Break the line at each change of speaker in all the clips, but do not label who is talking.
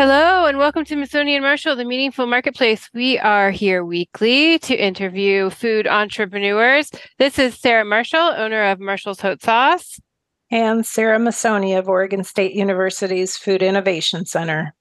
Hello and welcome to Masoni and Marshall, the Meaningful Marketplace. We are here weekly to interview food entrepreneurs. This is Sarah Marshall, owner of Marshall's Hot Sauce.
And Sarah Masoni of Oregon State University's Food Innovation Center.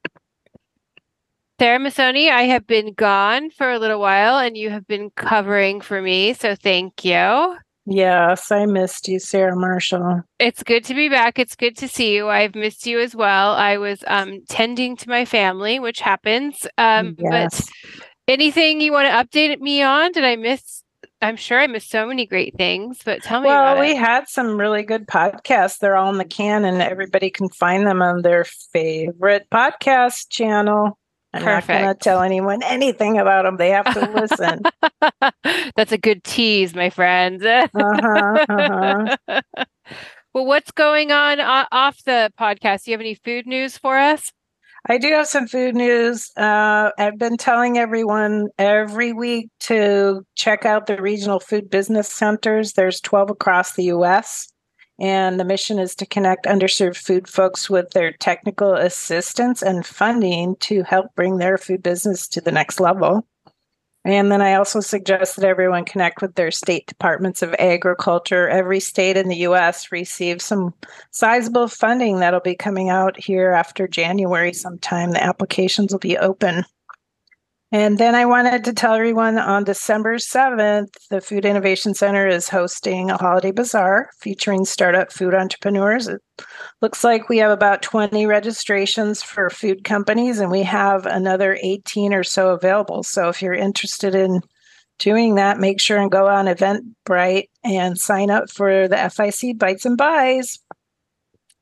Sarah Masoni, I have been gone for a little while and you have been covering for me, so thank you.
Yes, I missed you, Sarah Marshall.
It's good to be back. It's good to see you. I've missed you as well. I was um, tending to my family, which happens. Um, yes. But anything you want to update me on? Did I miss? I'm sure I missed so many great things, but tell me.
Well, we
it.
had some really good podcasts. They're all in the can, and everybody can find them on their favorite podcast channel. I'm Perfect. not going to tell anyone anything about them. They have to listen.
That's a good tease, my friend. uh-huh, uh-huh. Well, what's going on off the podcast? Do you have any food news for us?
I do have some food news. Uh, I've been telling everyone every week to check out the regional food business centers. There's 12 across the U.S. And the mission is to connect underserved food folks with their technical assistance and funding to help bring their food business to the next level. And then I also suggest that everyone connect with their state departments of agriculture. Every state in the US receives some sizable funding that'll be coming out here after January sometime. The applications will be open. And then I wanted to tell everyone on December 7th, the Food Innovation Center is hosting a holiday bazaar featuring startup food entrepreneurs. It looks like we have about 20 registrations for food companies, and we have another 18 or so available. So if you're interested in doing that, make sure and go on Eventbrite and sign up for the FIC Bites and Buys.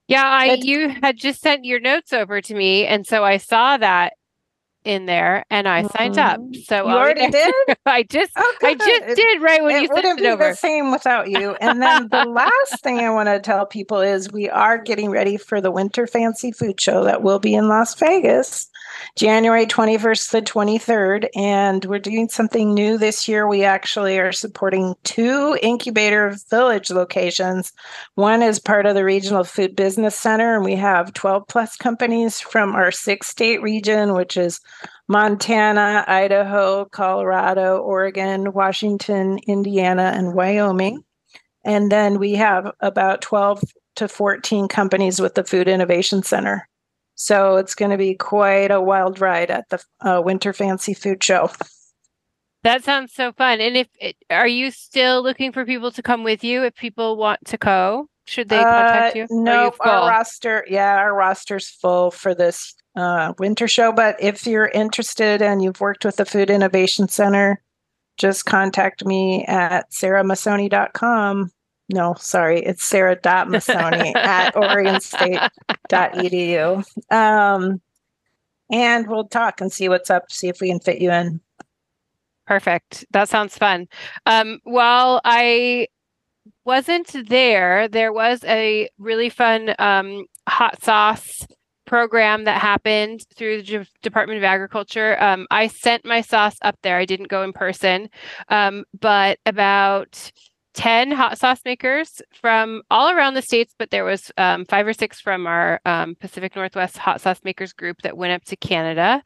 Yeah, I you had just sent your notes over to me, and so I saw that in there and I signed up.
Mm-hmm.
So
you already did?
I just oh, I just did right when
it
you
wouldn't
it over.
the same without you. And then the last thing I want to tell people is we are getting ready for the Winter Fancy Food Show that will be in Las Vegas. January 21st to 23rd. And we're doing something new this year. We actually are supporting two incubator village locations. One is part of the Regional Food Business Center, and we have 12 plus companies from our six state region, which is Montana, Idaho, Colorado, Oregon, Washington, Indiana, and Wyoming. And then we have about 12 to 14 companies with the Food Innovation Center. So it's going to be quite a wild ride at the uh, Winter Fancy Food Show.
That sounds so fun. And if are you still looking for people to come with you? If people want to go, should they contact uh, you?
no, our roster. Yeah, our roster's full for this uh, winter show. But if you're interested and you've worked with the Food Innovation Center, just contact me at sarahmasoni.com no, sorry, it's sarah.masoni at oregonstate.edu. Um, and we'll talk and see what's up, see if we can fit you in.
Perfect. That sounds fun. Um, while I wasn't there, there was a really fun um, hot sauce program that happened through the Department of Agriculture. Um, I sent my sauce up there. I didn't go in person, um, but about 10 hot sauce makers from all around the states, but there was um, five or six from our um, Pacific Northwest hot sauce makers group that went up to Canada.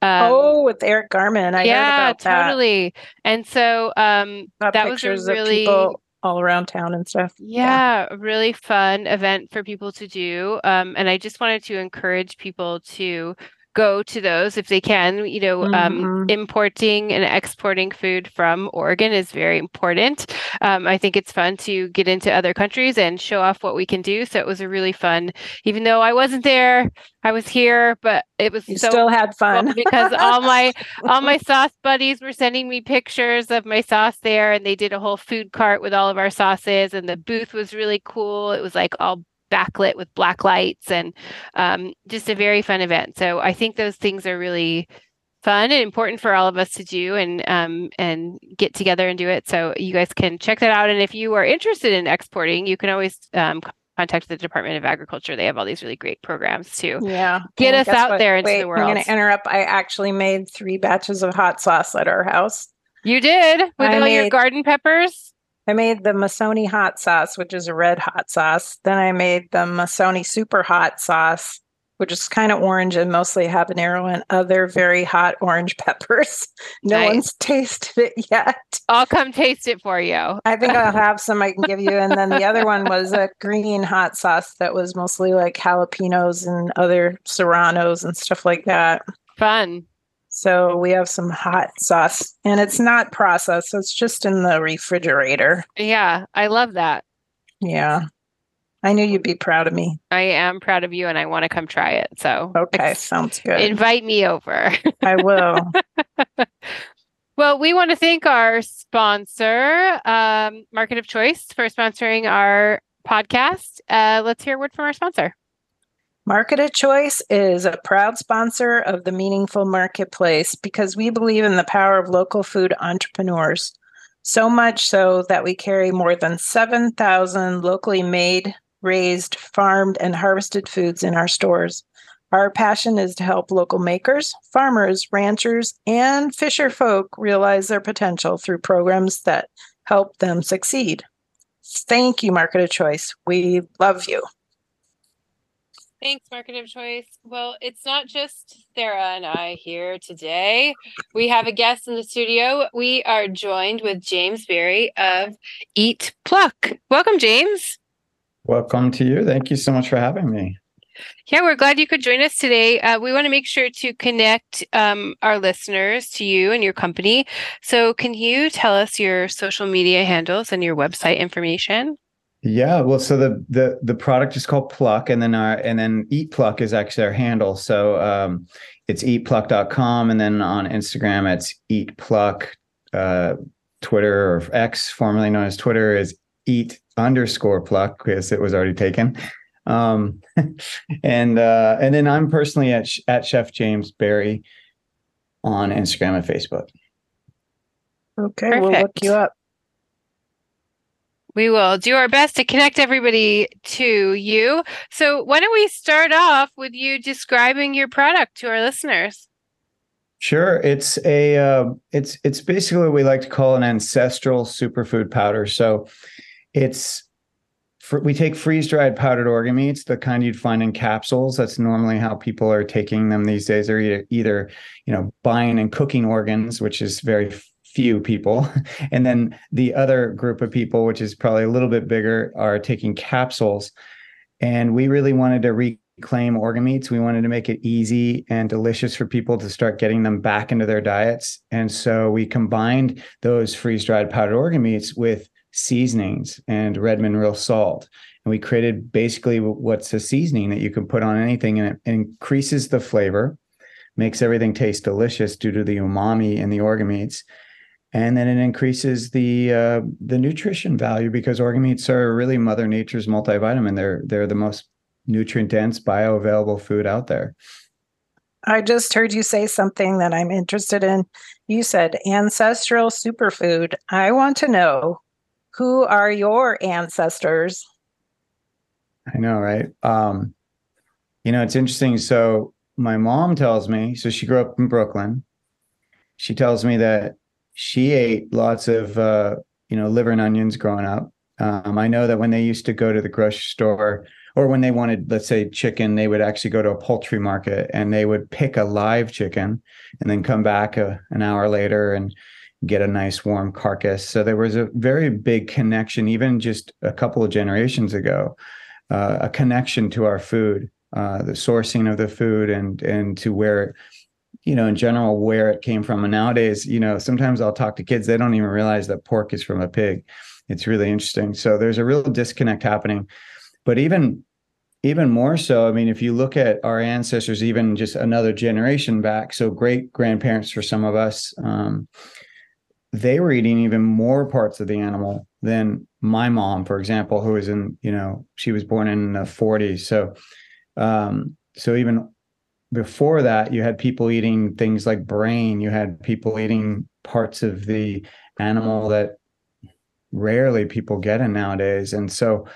Um, oh, with Eric Garman. I
yeah, totally. And so um, that was a really
all around town and stuff.
Yeah, yeah, really fun event for people to do. Um, and I just wanted to encourage people to go to those if they can. You know, um,
Mhm.
importing and exporting food from Oregon is very important. Um, I think it's fun to get into other countries and show off what we can do. So it was a really fun, even though I wasn't there, I was here, but it was
You
so
still had
fun. because all my all my sauce buddies were sending me pictures of my sauce there and they did a whole food cart with all of our sauces and the booth was really cool it was like all backlit with black lights and um, just a very fun event so i think those things are really fun and important for all of us to do and um, and get together and do it so you guys can check that out and if you are interested in exporting you can always um, contact the department of agriculture they have all these really great programs too
Yeah.
Get us out there into the
world. I'm going to interrupt. I actually made three batches of hot sauce at our house.
you did with
I
all your garden peppers
I made the Masoni hot sauce, which is a red hot sauce. Then I made the Masoni super hot sauce, which is kind of orange and mostly habanero and other very hot orange peppers. No
Nice.
one's tasted it yet.
I'll come taste it for you.
I think I'll have some I can give you. And then the other one was a green hot sauce that was mostly like jalapenos and other serranos and stuff like that.
Fun.
So we have some hot sauce and it's not processed. So it's just in the refrigerator.
Yeah, I love that.
Yeah. I knew you'd be proud of me.
I am proud of you and I want to come try it. So
Okay,
ex-
sounds good.
invite me over.
I will.
well, we want to thank our sponsor, um, Market of Choice, for sponsoring our podcast. Uh, let's hear a word from our sponsor.
Market of Choice is a proud sponsor of the Meaningful Marketplace because we believe in the power of local food entrepreneurs. So much so that we carry more than 7,000 locally made, raised, farmed, and harvested foods in our stores. Our passion is to help local makers, farmers, ranchers, and fisher folk realize their potential through programs that help them succeed. Thank you, Market of Choice. We love you.
Thanks, Market of Choice. Well, it's not just Sarah and I here today. We have a guest in the studio. We are joined with James Barry of Eat Pluck. Welcome, James.
Welcome to you. Thank you so much for having me.
Yeah, we're glad you could join us today. Uh, we want to make sure to connect um, our listeners to you and your company. So, can you tell us your social media handles and your website information?
Yeah, well, so the the the product is called Pluck, and then our and then Eat Pluck is actually our handle. So um, it's eatpluck.com, and then on Instagram it's Eat Pluck. Uh, Twitter or X, formerly known as Twitter, is Eat underscore Pluck because it was already taken. Um, and uh, and then I'm personally at at Chef James Barry on Instagram and Facebook.
Okay, we'll look you up.
We will do our best to connect everybody to you. So, why don't we start off with you describing your product to our listeners?
Sure, it's a uh, it's it's basically what we like to call an ancestral superfood powder. So it's we take freeze dried powdered organ meats, the kind you'd find in capsules. That's normally how people are taking them these days. They're either, either you know buying and cooking organs, which is very few people, and then the other group of people, which is probably a little bit bigger, are taking capsules. And we really wanted to reclaim organ meats. We wanted to make it easy and delicious for people to start getting them back into their diets. And so we combined those freeze dried powdered organ meats with seasonings and Redmond real salt. And we created basically what's a seasoning that you can put on anything and it increases the flavor, makes everything taste delicious due to the umami in the organ meats. And then it increases the uh, the nutrition value because organ meats are really Mother Nature's multivitamin. They're they're the most nutrient dense, bioavailable food out there.
I just heard you say something that I'm interested in. You said ancestral superfood. I want to know who are your ancestors?
I know, right? Um, you know, it's interesting. So my mom tells me, so she grew up in Brooklyn. She tells me that she ate lots of uh, you know, liver and onions growing up. Um, I know that when they used to go to the grocery store or when they wanted, let's say, chicken, they would actually go to a poultry market and they would pick a live chicken and then come back a, an hour later and get a nice warm carcass. So there was a very big connection, even just a couple of generations ago, uh, a connection to our food. uh, the sourcing of the food and and to where you know in general where it came from. And nowadays you know sometimes i'll talk to kids they don't even realize that pork is from a pig. It's really interesting. So there's a real disconnect happening. But even even more so i mean if you look at our ancestors even just another generation back so great grandparents for some of us um, they were eating even more parts of the animal than my mom for example who was in you know she was born in the 40s so um, so even before that you had people eating things like brain you had people eating parts of the animal that rarely people get in nowadays and so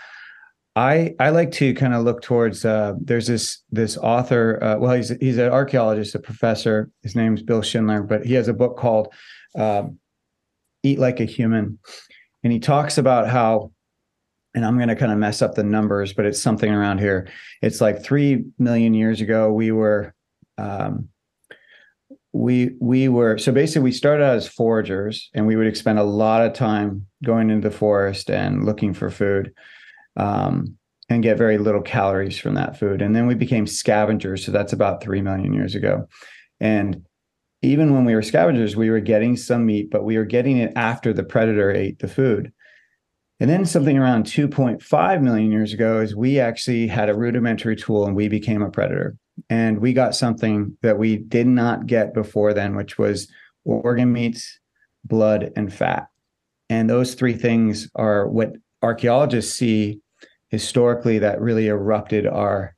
I I like to kind of look towards. Uh, there's this this author. Uh, well, he's he's an archaeologist, a professor. His name's Bill Schindler, but he has a book called uh, "Eat Like a Human," and he talks about how. And I'm going to kind of mess up the numbers, but it's something around here. It's like three million years ago. We were, um, we we were so basically we started out as foragers, and we would spend a lot of time going into the forest and looking for food um, and get very little calories from that food. And then we became scavengers. So that's about 3 million years ago. And even when we were scavengers, we were getting some meat, but we were getting it after the predator ate the food. And then something around 2.5 million years ago is we actually had a rudimentary tool and we became a predator. And we got something that we did not get before then, which was organ meats, blood, and fat. And those three things are what archaeologists see historically that really erupted our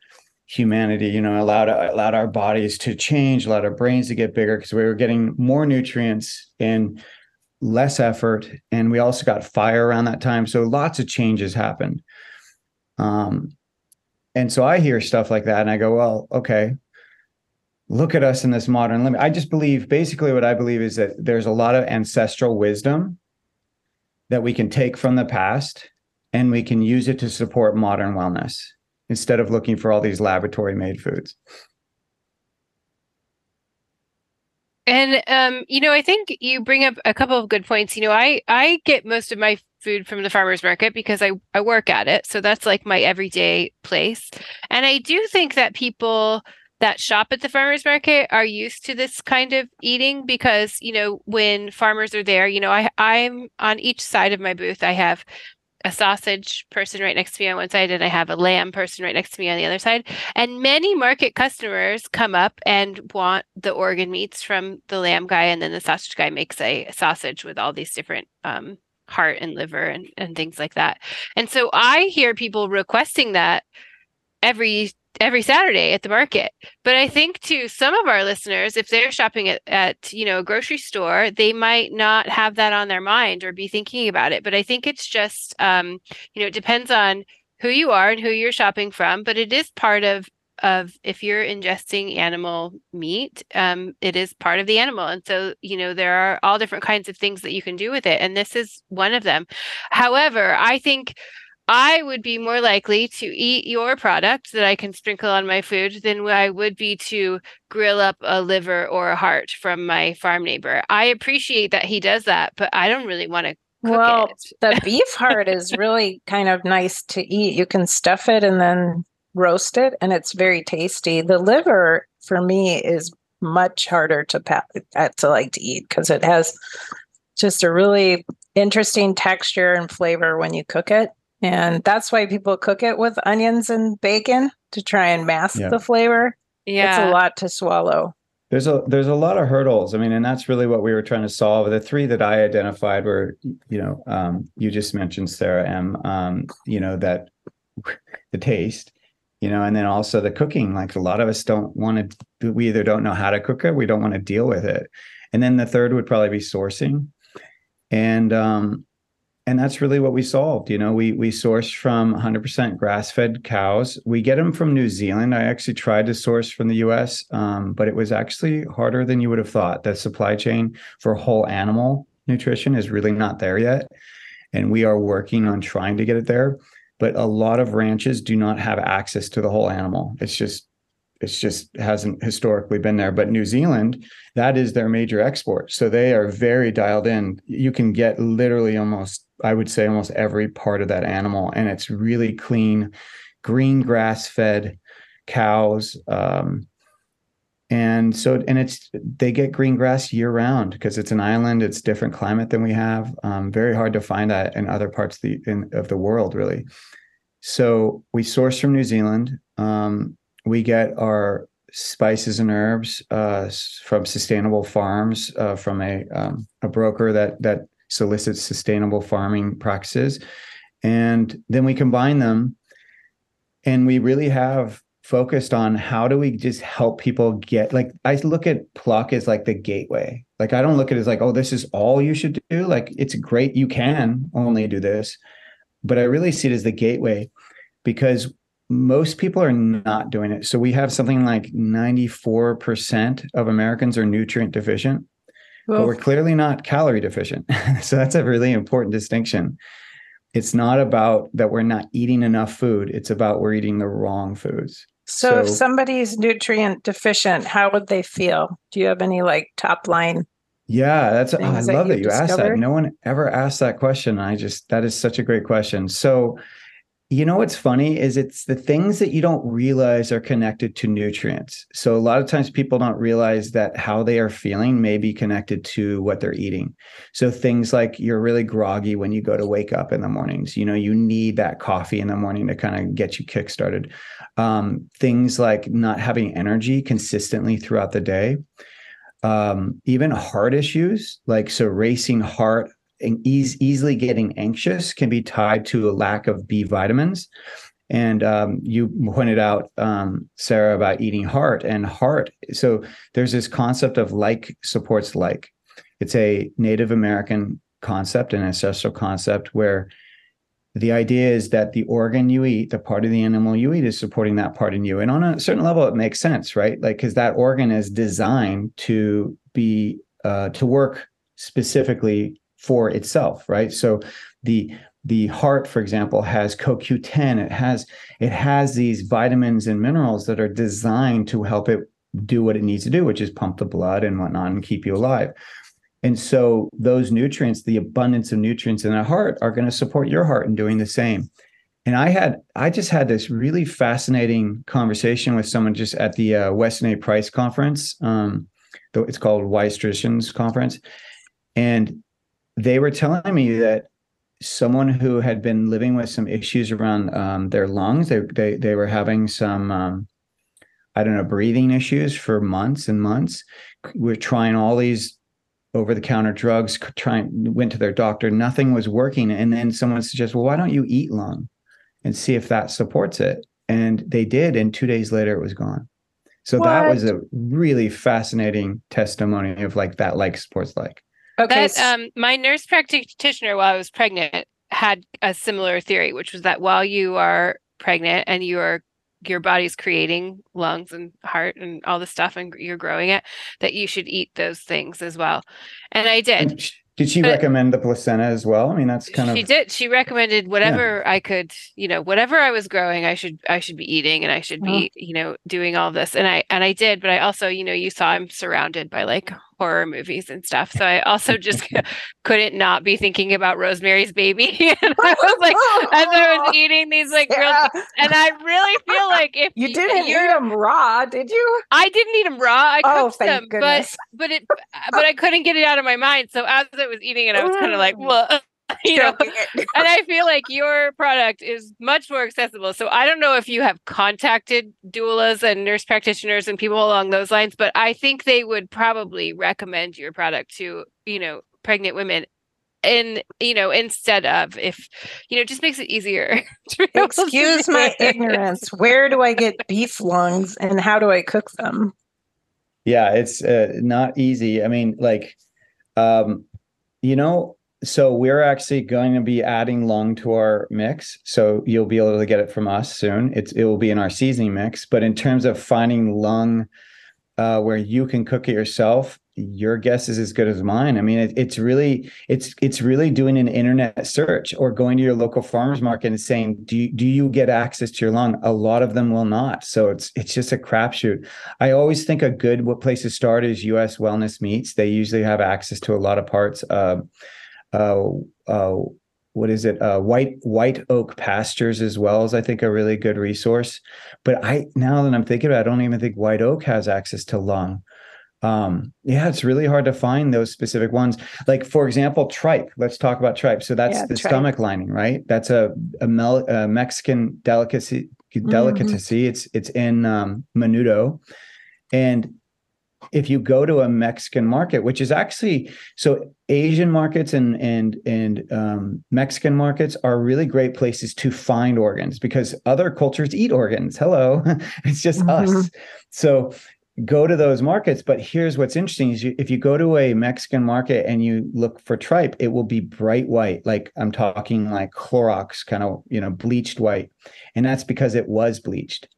humanity you know allowed allowed our bodies to change allowed our brains to get bigger because we were getting more nutrients and less effort and we also got fire around that time. So lots of changes happened. Um and so i hear stuff like that and i go well okay. Look at us in this modern limit. I just believe basically what i believe is that there's a lot of ancestral wisdom that we can take from the past and we can use it to support modern wellness instead of looking for all these laboratory made foods.
And um, you know, I think you bring up a couple of good points. You know, I I get most of my food from the farmers market because I I work at it. So that's like my everyday place. And I do think that people that shop at the farmers market are used to this kind of eating because, you know, when farmers are there, you know, I I'm on each side of my booth I have a sausage person right next to me on one side and I have a lamb person right next to me on the other side. And many market customers come up and want the organ meats from the lamb guy and then the sausage guy makes a sausage with all these different um, heart and liver and, and things like that. And so I hear people requesting that every every Saturday at the market. But I think to some of our listeners, if they're shopping at, at you know a grocery store, they might not have that on their mind or be thinking about it. But I think it's just um, you know it depends on who you are and who you're shopping from. But it is part of of if you're ingesting animal meat, um, it is part of the animal. And so, you know, there are all different kinds of things that you can do with it. And this is one of them. However, I think I would be more likely to eat your product that I can sprinkle on my food than I would be to grill up a liver or a heart from my farm neighbor. I appreciate that he does that, but I don't really want to well, it.
the beef heart is really kind of nice to eat. You can stuff it and then roast it, and it's very tasty. The liver, for me, is much harder to uh, to like to eat because it has just a really interesting texture and flavor when you cook it. And that's why people cook it with onions and bacon to try and mask yeah. the flavor. Yeah. It's a lot to swallow.
There's a there's a lot of hurdles. I mean, and that's really what we were trying to solve. The three that I identified were, you know, um, you just mentioned Sarah M. Um, you know, that the taste, you know, and then also the cooking. Like a lot of us don't want to we either don't know how to cook it, we don't want to deal with it. And then the third would probably be sourcing. And um, and that's really what we solved. You know, we we source from 100% grass-fed cows. We get them from New Zealand. I actually tried to source from the U.S., um, but it was actually harder than you would have thought. The supply chain for whole animal nutrition is really not there yet, and we are working on trying to get it there. But a lot of ranches do not have access to the whole animal. It's just it's just hasn't historically been there. But New Zealand, that is their major export. So they are very dialed in. You can get literally almost, I would say, almost every part of that animal. And it's really clean, green grass fed cows. Um, and so, and it's they get green grass year round because it's an island. It's different climate than we have. Um, very hard to find that in other parts of the in, of the world, really. So we source from New Zealand. Um, we get our spices and herbs uh, from sustainable farms uh, from a um, a broker that that solicits sustainable farming practices, and then we combine them, and we really have focused on how do we just help people get like I look at pluck as like the gateway. Like I don't look at it as like oh this is all you should do. Like it's great you can only do this, but I really see it as the gateway because most people are not doing it. So we have something like 94% of Americans are nutrient deficient, but we're clearly not calorie deficient. so that's a really important distinction. It's not about that we're not eating enough food, it's about we're eating the wrong foods.
So, so if somebody's nutrient deficient, how would they feel? Do you have any like top line?
Yeah, that's oh, I love that, that you asked that. No one ever asked that question. I just that is such a great question. So you know what's funny is it's the things that you don't realize are connected to nutrients. So a lot of times people don't realize that how they are feeling may be connected to what they're eating. So things like you're really groggy when you go to wake up in the mornings. You know, you need that coffee in the morning to kind of get you kickstarted. Um, things like not having energy consistently throughout the day. Um, even heart issues, like so racing heart, ease, easily getting anxious can be tied to a lack of B vitamins. And um, you pointed out, um, Sarah, about eating heart and heart. So there's this concept of like supports like. It's a Native American concept, an ancestral concept where the idea is that the organ you eat, the part of the animal you eat, is supporting that part in you. And on a certain level, it makes sense, right? Like, because that organ is designed to be, uh, to work specifically for itself, right? So the the heart, for example, has CoQ10. It has it has these vitamins and minerals that are designed to help it do what it needs to do, which is pump the blood and whatnot and keep you alive. And so those nutrients, the abundance of nutrients in the heart, are going to support your heart in doing the same. And I had I just had this really fascinating conversation with someone just at the uh, Weston A. Price conference. Um, it's called Wise Traditions Conference, and they were telling me that someone who had been living with some issues around um, their lungs, they, they, they were having some, um, I don't know, breathing issues for months and months. We're trying all these over the counter drugs, trying, went to their doctor, nothing was working. And then someone suggests, well, why don't you eat lung and see if that supports it? And they did. And two days later, it was gone. So what? that was a really fascinating testimony of like that like sports like.
Okay. That, um, my nurse practitioner while I was pregnant had a similar theory, which was that while you are pregnant and you are your body's creating lungs and heart and all the stuff and you're growing it that you should eat those things as well and i did
did she but recommend the placenta as well? I mean, that's kind
she
of
she did. She recommended whatever yeah. I could, you know, whatever I was growing, I should I should be eating and I should be, you know, doing all this. And I and I did, but I also, you know, you saw I'm surrounded by like horror movies and stuff. So I also just couldn't not be thinking about Rosemary's Baby. and I was like, as I was eating these like yeah. grilled, and I really feel like if
you didn't eat them raw, did you?
I didn't eat them raw. I oh, cooked them, goodness. but but it but I couldn't get it out of my mind. So as I was eating it, I was kind of like, well. you know and i feel like your product is much more accessible. So i don't know if you have contacted doulas and nurse practitioners and people along those lines but i think they would probably recommend your product to you know pregnant women and you know instead of if you know just makes it easier.
excuse my ignorance. Where do i get beef lungs and how do i cook them?
Yeah it's uh, not easy. I mean like um you know so we're actually going to be adding lung to our mix. So you'll be able to get it from us soon. It's it will be in our seasoning mix. But in terms of finding lung uh, where you can cook it yourself your guess is as good as mine. I mean it, it's really it's it's really doing an internet search or going to your local farmers market and saying do you, do you get access to your lung? A lot of them will not. So it's it's just a crapshoot. I always think a good place to start is us wellness meats. They usually have access to a lot of parts uh, uh, uh, what is it? Uh, White White Oak Pastures as well is I think a really good resource. But I now that I'm thinking about, it, I don't even think White Oak has access to lung. Um, yeah, it's really hard to find those specific ones. Like for example, tripe. Let's talk about tripe. So that's
Yeah,
the
tripe.
stomach lining, right? That's a a, Mel, a Mexican delicacy. Delicacy. It's it's in um, menudo, and if you go to a Mexican market, which is actually so Asian markets and and and um, Mexican markets are really great places to find organs because other cultures eat organs. Hello, it's just us.
Mhm.
So go to those markets. But here's what's interesting: is you, if you go to a Mexican market and you look for tripe, it will be bright white, like I'm talking like Clorox kind of you know bleached white, and that's because it was bleached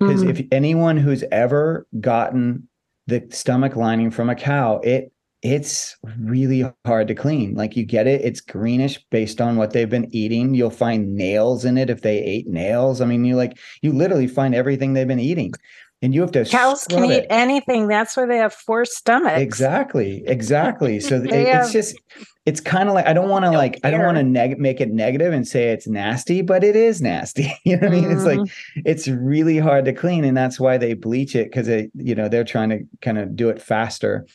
because
Mhm.
if anyone who's ever gotten the stomach lining from a cow it it's really hard to clean. Like you get it it's greenish based on what they've been eating. You'll find nails in it if they ate nails. I mean you like you literally find everything they've been eating and you have to
Cows can eat
it.
anything. That's why they have four stomachs.
Exactly, exactly. So it-
They
it's just, it's kind of like I don't want to like I don't want to neg- make it negative and say it's nasty, but it is nasty. You know what I mean? It's like
Mm-hmm.
it's really hard to clean, and that's why they bleach it because it, you know, they're trying to kind of do it faster.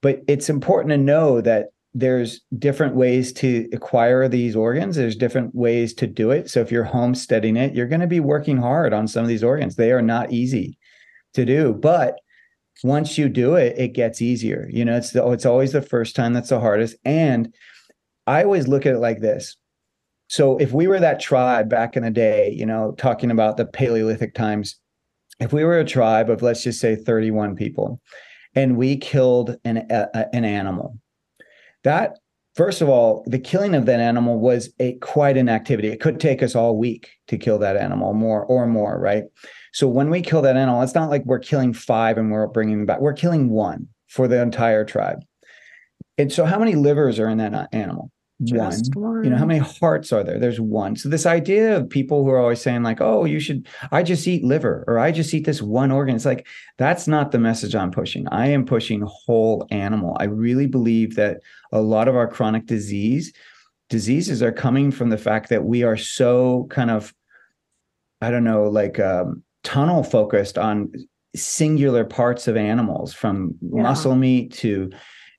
But it's important to know that there's different ways to acquire these organs. There's different ways to do it. So if you're homesteading it, you're going to be working hard on some of these organs. They are not easy to do, but once you do it, it gets easier. You know, it's the, it's always the first time that's the hardest. And I always look at it like this. So if we were that tribe back in the day, you know, talking about the Paleolithic times, if we were a tribe of let's just say 31 people, and we killed an a, an animal, that first of all, the killing of that animal was a quite an activity. It could take us all week to kill that animal, more or more, right? So when we kill that animal, it's not like we're killing five and we're bringing them back. We're killing one for the entire tribe. And so, how many livers are in that uh, animal?
Just
one. You know, how many hearts are there? There's one. So this idea of people who are always saying like, "Oh, you should," I just eat liver or I just eat this one organ. It's like that's not the message I'm pushing. I am pushing whole animal. I really believe that a lot of our chronic disease diseases are coming from the fact that we are so kind of I don't know, like um, tunnel focused on singular parts of animals from
Yeah.
muscle meat to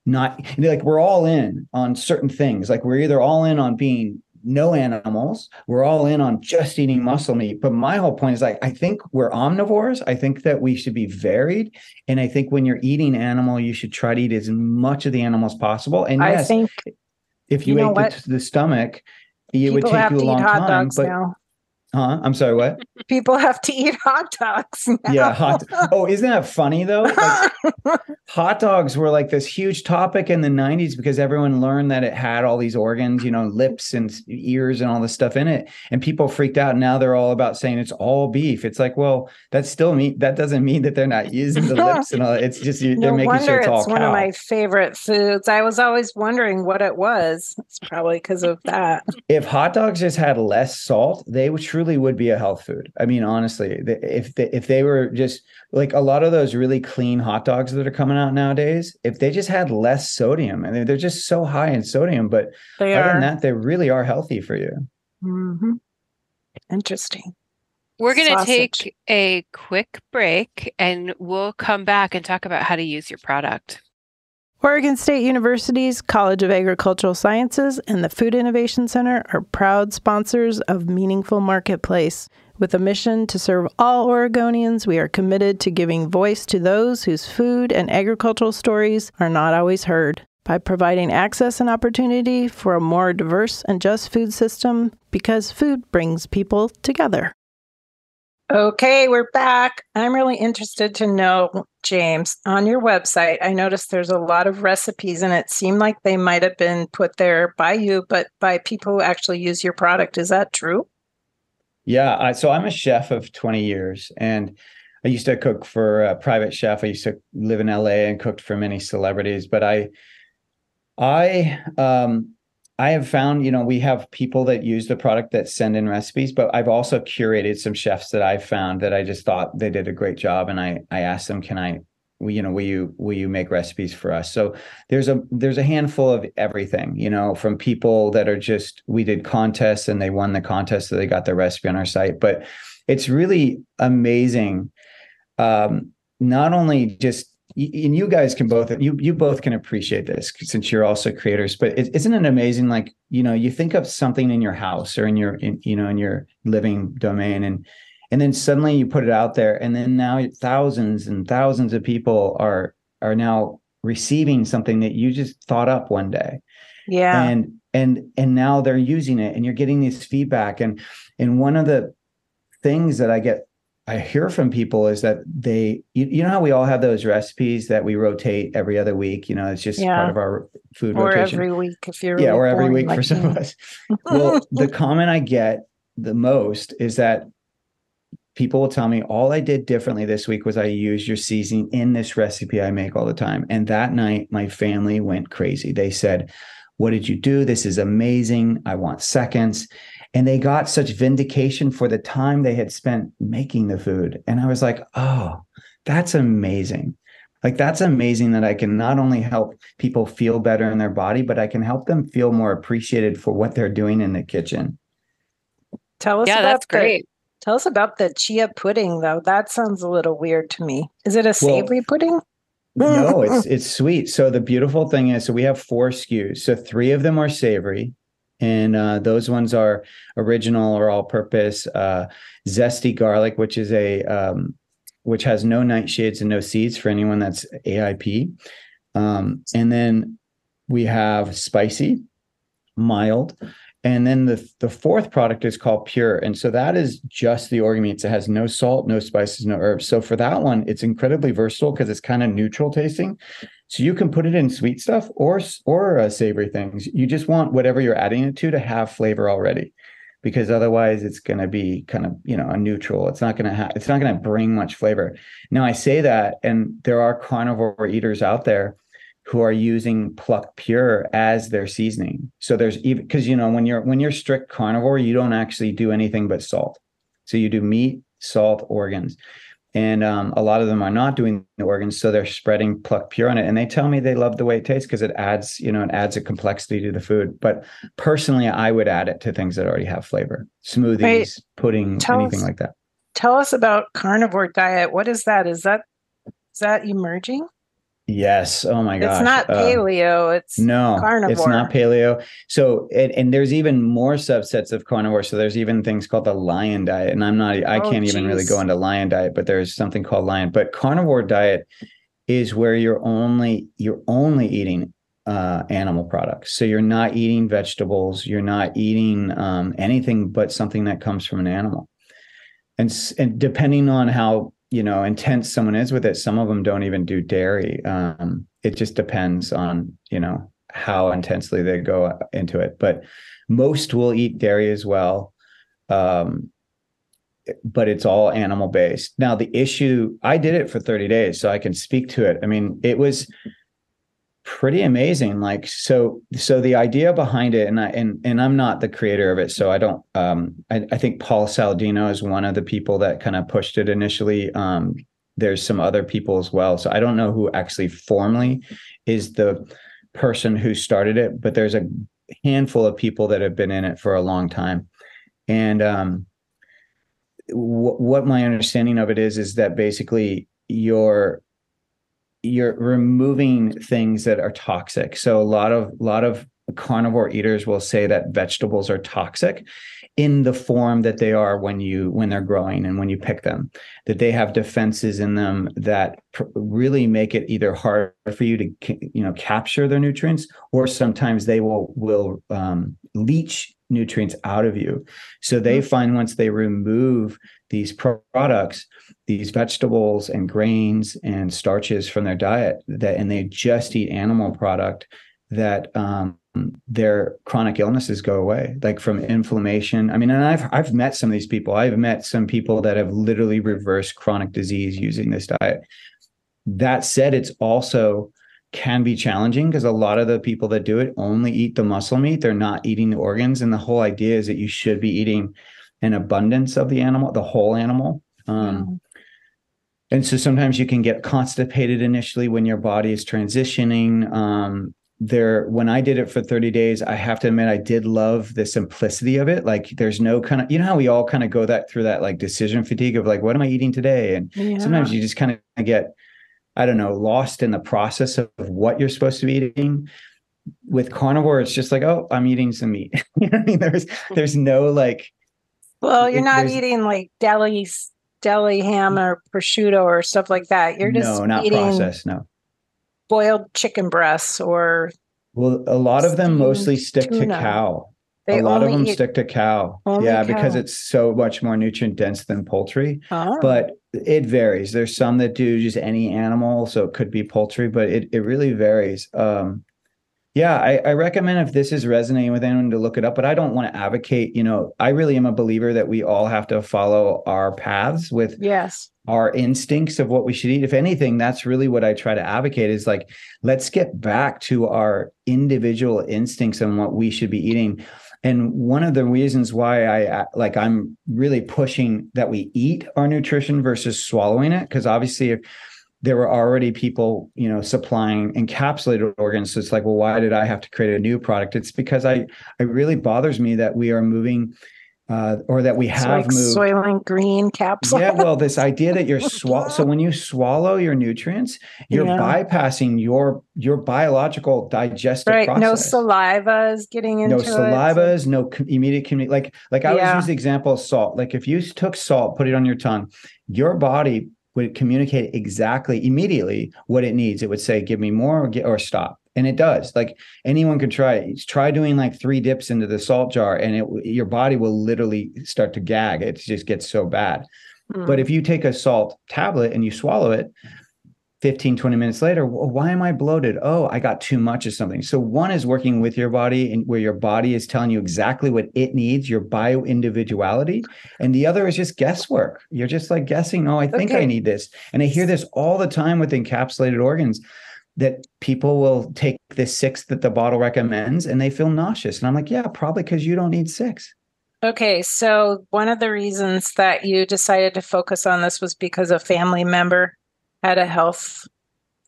not like we're all in on certain things. Like we're either all in on being no animals, we're all in on just eating muscle meat. But my whole point is like, I think we're omnivores. I think that we should be varied. And I think when you're eating animal, you should try to eat as much of the animal as possible. And
I think
if you,
you
ate the, the stomach, it would take
have
you a long time. But
now.
Huh? I'm sorry, what?
People have to eat hot dogs now.
Yeah, hot. Oh, isn't that funny though? Like, hot dogs were like this huge topic in the 90s because everyone learned that it had all these organs, you know, lips and ears and all this stuff in it. And people freaked out. Now they're all about saying it's all beef. It's like, well, that's still mean that doesn't mean that they're not using the lips and all. It's just you, they're
no
making
wonder
sure it's all
it's one
cow.
of my favorite foods. I was always wondering what it was. It's probably because of that.
if hot dogs just had less salt, they would truly would be a health food. I mean, honestly, if they, if they were just like a lot of those really clean hot dogs that are coming out nowadays, if they just had less sodium, and they're, they're just so high in sodium, but
They
other than that, they really are healthy for you.
Mhm. interesting.
We're going to take a quick break and we'll come back and talk about how to use your product.
Oregon State University's College of Agricultural Sciences and the Food Innovation Center are proud sponsors of Meaningful Marketplace. With a mission to serve all Oregonians, we are committed to giving voice to those whose food and agricultural stories are not always heard. By providing access and opportunity for a more diverse and just food system, because food brings people together. Okay, we're back. I'm really interested to know, James, on your website, I noticed there's a lot of recipes and it seemed like they might have been put there by you, but by people who actually use your product. Is that true?
Yeah, I, so I'm a chef of 20 years, and I used to cook for a private chef. I used to live in LA and cooked for many celebrities, but I, I, um, I have found, you know, we have people that use the product that send in recipes, but I've also curated some chefs that I've found that I just thought they did a great job, and I, I asked them, can I you know will you will you make recipes for us? So there's a there's a handful of everything you know from people that are just we did contests and they won the contest so they got their recipe on our site but it's really amazing um not only just and you guys can both you you both can appreciate this since you're also creators but is isn't it amazing like you know you think of something in your house or in your in, you know in your living domain and and then suddenly you put it out there and then now thousands and thousands of people are are now receiving something that you just thought up one day.
Yeah.
And and and now they're using it and you're getting this feedback. And and one of the things that i get i hear from people is that they you, you know how we all have those recipes that we rotate every other week you know it's just yeah. part of our food rotation.
or
rotation
every week if you're
yeah
really
or every week
like
for some of us well the comment i get the most is that people will tell me all I did differently this week was I used your seasoning in this recipe I make all the time. And that night, my family went crazy. They said, What did you do? This is amazing. I want seconds. And they got such vindication for the time they had spent making the food. And I was like, Oh, that's amazing. Like, that's amazing that I can not only help people feel better in their body, but I can help them feel more appreciated for what they're doing in the kitchen.
Tell us
yeah,
about
that's
the-
great.
Tell us about the chia pudding, though. That sounds a little weird to me. Is it a savory pudding?
no, it's it's sweet. So the beautiful thing is, so we have four SKUs. So three of them are savory, and uh, those ones are original or all-purpose uh, zesty garlic, which is a um, which has no nightshades and no seeds for anyone that's AIP. Um, and then we have spicy, mild, and then the the fourth product is called Pure, and so that is just the organ meats. It has no salt, no spices, no herbs. So for that one, it's incredibly versatile because it's kind of neutral tasting. So you can put it in sweet stuff or or uh, savory things. You just want whatever you're adding it to to have flavor already, because otherwise it's going to be kind of you know a neutral. It's not going to have. It's not going to bring much flavor. Now I say that, and there are carnivore eaters out there who are using pluck pure as their seasoning. So there's even because you know when you're when you're strict carnivore, you don't actually do anything but salt. So you do meat, salt, organs, and um, a lot of them are not doing the organs, so they're spreading pluck pure on it. And they tell me they love the way it tastes because it adds you know it adds a complexity to the food. But personally, I would add it to things that already have flavor, smoothies,
Right.
pudding, anything
us-
like that.
Tell us about carnivore diet. What is that? Is that is that emerging?
Yes. Oh my gosh.
It's not
Uh,
paleo. It's
No,
carnivore.
it's not paleo. So, and, and there's even more subsets of carnivore. So there's even things called the lion diet, and I'm not, I
Oh,
can't even really go into lion diet, but there's something called lion. But carnivore diet is where you're only you're only eating uh, animal products. So you're not eating vegetables. You're not eating um, anything but something that comes from an animal. And and depending on how you know intense someone is with it, some of them don't even do dairy. Um, it just depends on you know how intensely they go into it. But most will eat dairy as well. Um, but it's all animal based. Now the issue, I did it for 30 days, so I can speak to it. I mean, it was pretty amazing. Like so, so the idea behind it, and I and and I'm not the creator of it, so I don't. Um, I, I think Paul Saladino is one of the people that kind of pushed it initially. Um, there's some other people as well, so I don't know who actually formally is the person who started it, but there's a handful of people that have been in it for a long time, and um, wh- what my understanding of it is is that basically you're you're removing things that are toxic. So a lot of a lot of carnivore eaters will say that vegetables are toxic in the form that they are when you when they're growing and when you pick them that they have defenses in them that pr- really make it either hard for you to you know capture their nutrients or sometimes they will will um, leach nutrients out of you. So they find once they remove these products these vegetables and grains and starches from their diet that and they just eat animal product that um, their chronic illnesses go away like from inflammation. I mean and i've i've met some of these people. I've met some people that have literally reversed chronic disease using this diet. That said it's also can be challenging because a lot of the people that do it only eat the muscle meat. They're not eating the organs and the whole idea is that you should be eating an abundance of the animal the whole animal. Um, and so sometimes you can get constipated initially when your body is transitioning. Um, there when i did it for 30 days i have to admit i did love the simplicity of it. Like there's no kind of you know how we all kind of go that through that like decision fatigue of like what am i eating today? And yeah. sometimes you just kind of get i don't know lost in the process of, what you're supposed to be eating with carnivore it's just like oh i'm eating some meat you know I mean? there's there's no like
well you're not eating like deli deli ham or prosciutto or stuff like that you're just
no not
eating
processed no
boiled chicken breasts or
well a lot of them mostly stick tuna. to cow they a lot of them stick to cow yeah cow. because it's so much more nutrient dense than poultry oh. but it varies there's some that do just any animal so it could be poultry but it, it really varies um, yeah, I, I, recommend if this is resonating with anyone to look it up, but I don't want to advocate, you know, I really am a believer that we all have to follow our paths with
yes
our instincts of what we should eat. If anything, that's really what I try to advocate is like, let's get back to our individual instincts and what we should be eating. And one of the reasons why I like I'm really pushing that we eat our nutrition versus swallowing it, because obviously if there were already people, you know, supplying encapsulated organs. So it's like, well, why did I have to create a new product? It's because I it really bothers me that we are moving uh, or that we have like moved
Soylent Green capsule.
yeah, well, this idea that you're swallow. so when you swallow your nutrients, you're yeah. bypassing your your biological digestive right. process.
No saliva is getting into
no salivas, it. no immediate community. Like like I always use the example of salt. Like if you took salt, put it on your tongue, your body would communicate exactly immediately what it needs. It would say, "Give me more," or, get, or "Stop." And it does. Like anyone could try. It try doing like three dips into the salt jar and it your body will literally start to gag. It just gets so bad. Mm. but if you take a salt tablet and you swallow it 15 20 minutes later why am i bloated? Oh i got too much of something. So one is working with your body and where your body is telling you exactly what it needs your bio individuality and the other is just guesswork. You're just like guessing oh i think okay. i need this. And i hear this all the time with encapsulated organs that people will take the six that the bottle recommends and they feel nauseous and i'm like yeah probably because you don't need six
Okay, so one of the reasons that you decided to focus on this was because a family member had a health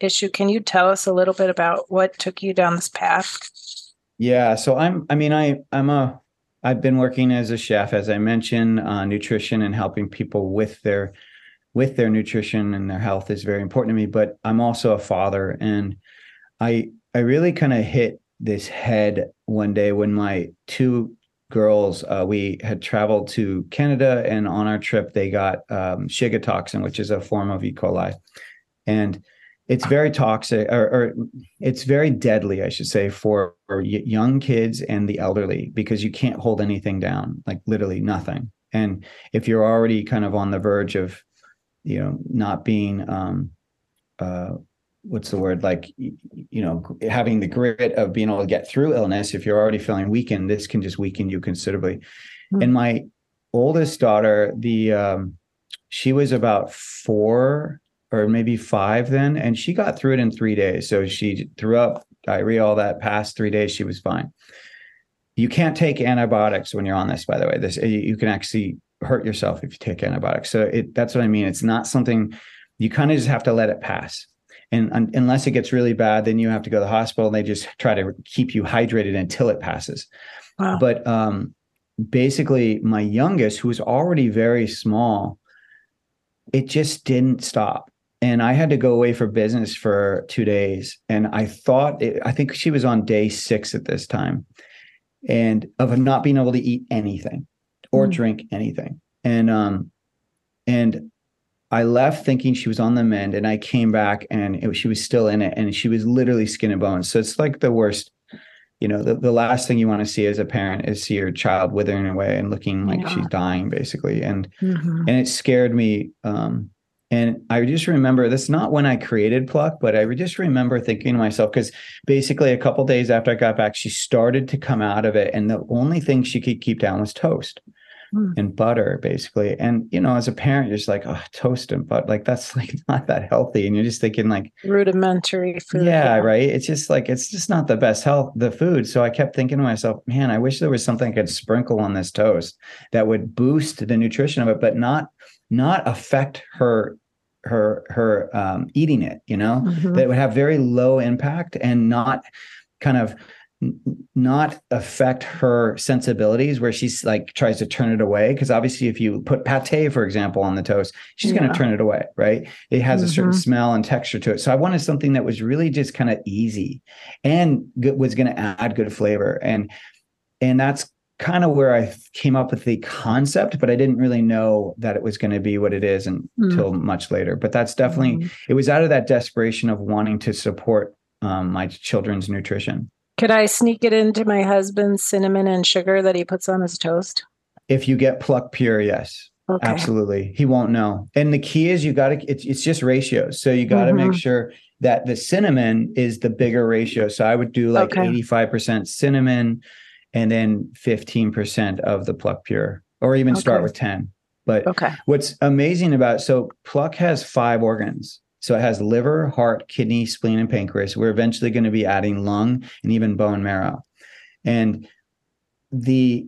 issue. Can you tell us a little bit about what took you down this path?
Yeah, so I'm I mean I I'm a I've been working as a chef as I mentioned, uh, nutrition and helping people with their with their nutrition and their health is very important to me, but I'm also a father and I I really kind of hit this head one day when my two girls, uh, we had traveled to Canada, and on our trip, they got um, Shiga toxin, which is a form of E. coli, and it's very toxic, or, or it's very deadly, I should say, for, for young kids and the elderly because you can't hold anything down, like literally nothing. And if you're already kind of on the verge of, you know, not being um, uh, what's the word? Like you know having the grit of being able to get through illness. If you're already feeling weakened this can just weaken you considerably. Mm-hmm. and my oldest daughter the um, she was about four or maybe five then and she got through it in three days. So she threw up diarrhea all that past three days she was fine. You can't take antibiotics when you're on this by the way. This you can actually hurt yourself if you take antibiotics. So it that's what i mean. It's not something you kind of just have to let it pass. And un- unless it gets really bad then you have to go to the hospital and they just try to keep you hydrated until it passes. Wow. but um, basically my youngest who was already very small it just didn't stop. And i had to go away for business for two days. And i thought it, i think she was on day six at this time. And of not being able to eat anything or mm. drink anything and um and I left thinking she was on the mend, and I came back and it, she was still in it, and she was literally skin and bones. So it's like the worst. You know, the, the last thing you want to see as a parent is see your child withering away and looking like yeah. she's dying, basically. And mm-hmm. and it scared me. Um, and I just remember this not when I created Pluck, but I just remember thinking to myself, because basically a couple days after I got back, she started to come out of it. And the only thing she could keep down was toast mm. and butter basically. And you know as a parent you're just like oh toast and butter. Like that's like not that healthy. And you're just thinking like
rudimentary food.
Yeah, yeah, right? It's just like it's just not the best health the food. So i kept thinking to myself man i wish there was something i could sprinkle on this toast that would boost the nutrition of it but not not affect her her her um, eating it you know?
Mhm.
that would have very low impact and not kind of not affect her sensibilities where she's like tries to turn it away because obviously if you put pate for example on the toast she's going to turn it away right it has a certain
Mhm.
smell and texture to it so i wanted something that was really just kind of easy and good, was going to add good flavor and and that's kind of where i came up with the concept but i didn't really know that it was going to be what it is
Mm.
until much later but that's definitely
Mhm.
it was out of that desperation of wanting to support um, my children's nutrition
Could I sneak it into my husband's cinnamon and sugar that he puts on his toast?
if you get pluck pure yes
Okay.
absolutely he won't know and the key is you got to it's, it's just ratios so you got to make
Mhm.
sure that the cinnamon is the bigger ratio so i would do like
Okay.
85% cinnamon and then 15% of the pluck pure or even start with 10 but
Okay.
What's amazing about so pluck has five organs. So it has liver, heart, kidney, spleen, and pancreas. We're eventually going to be adding lung and even bone marrow. And the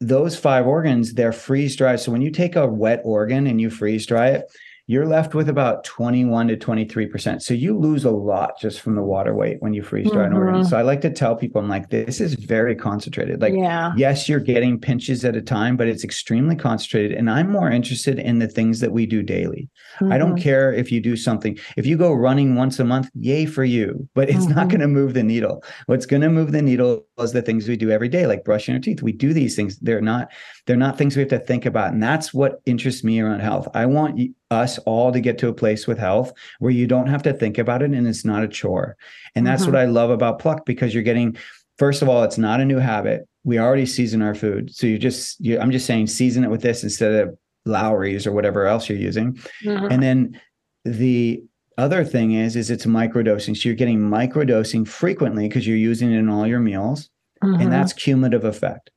those five organs, they're freeze dried. So when you take a wet organ and you freeze dry it, you're left with about 21 to 23%. So you lose a lot just from the water weight when you freeze dry an organ. So I like to tell people, I'm like, this is very concentrated. Like
yeah.
yes, you're getting pinches at a time, but it's extremely concentrated. And I'm more interested in the things that we do daily. I don't
Mhm.
care if you do something, if you go running once a month, yay for you, but it's not
Mhm.
going to move the needle. What's going to move the needle is the things we do every day, like brushing our teeth. We do these things. They're not, they're not things we have to think about. And that's what interests me around health. I want us all to get to a place with health where you don't have to think about it and it's not a chore. And that's
Mhm.
what I love about pluck because you're getting, first of all, it's not a new habit. We already season our food. So you just, you, I'm just saying, season it with this instead of Lawry's or whatever else you're using.
Mhm.
And then the other thing is, is it's microdosing. So you're getting microdosing frequently because you're using it in all your meals,
Mhm.
and that's cumulative effect.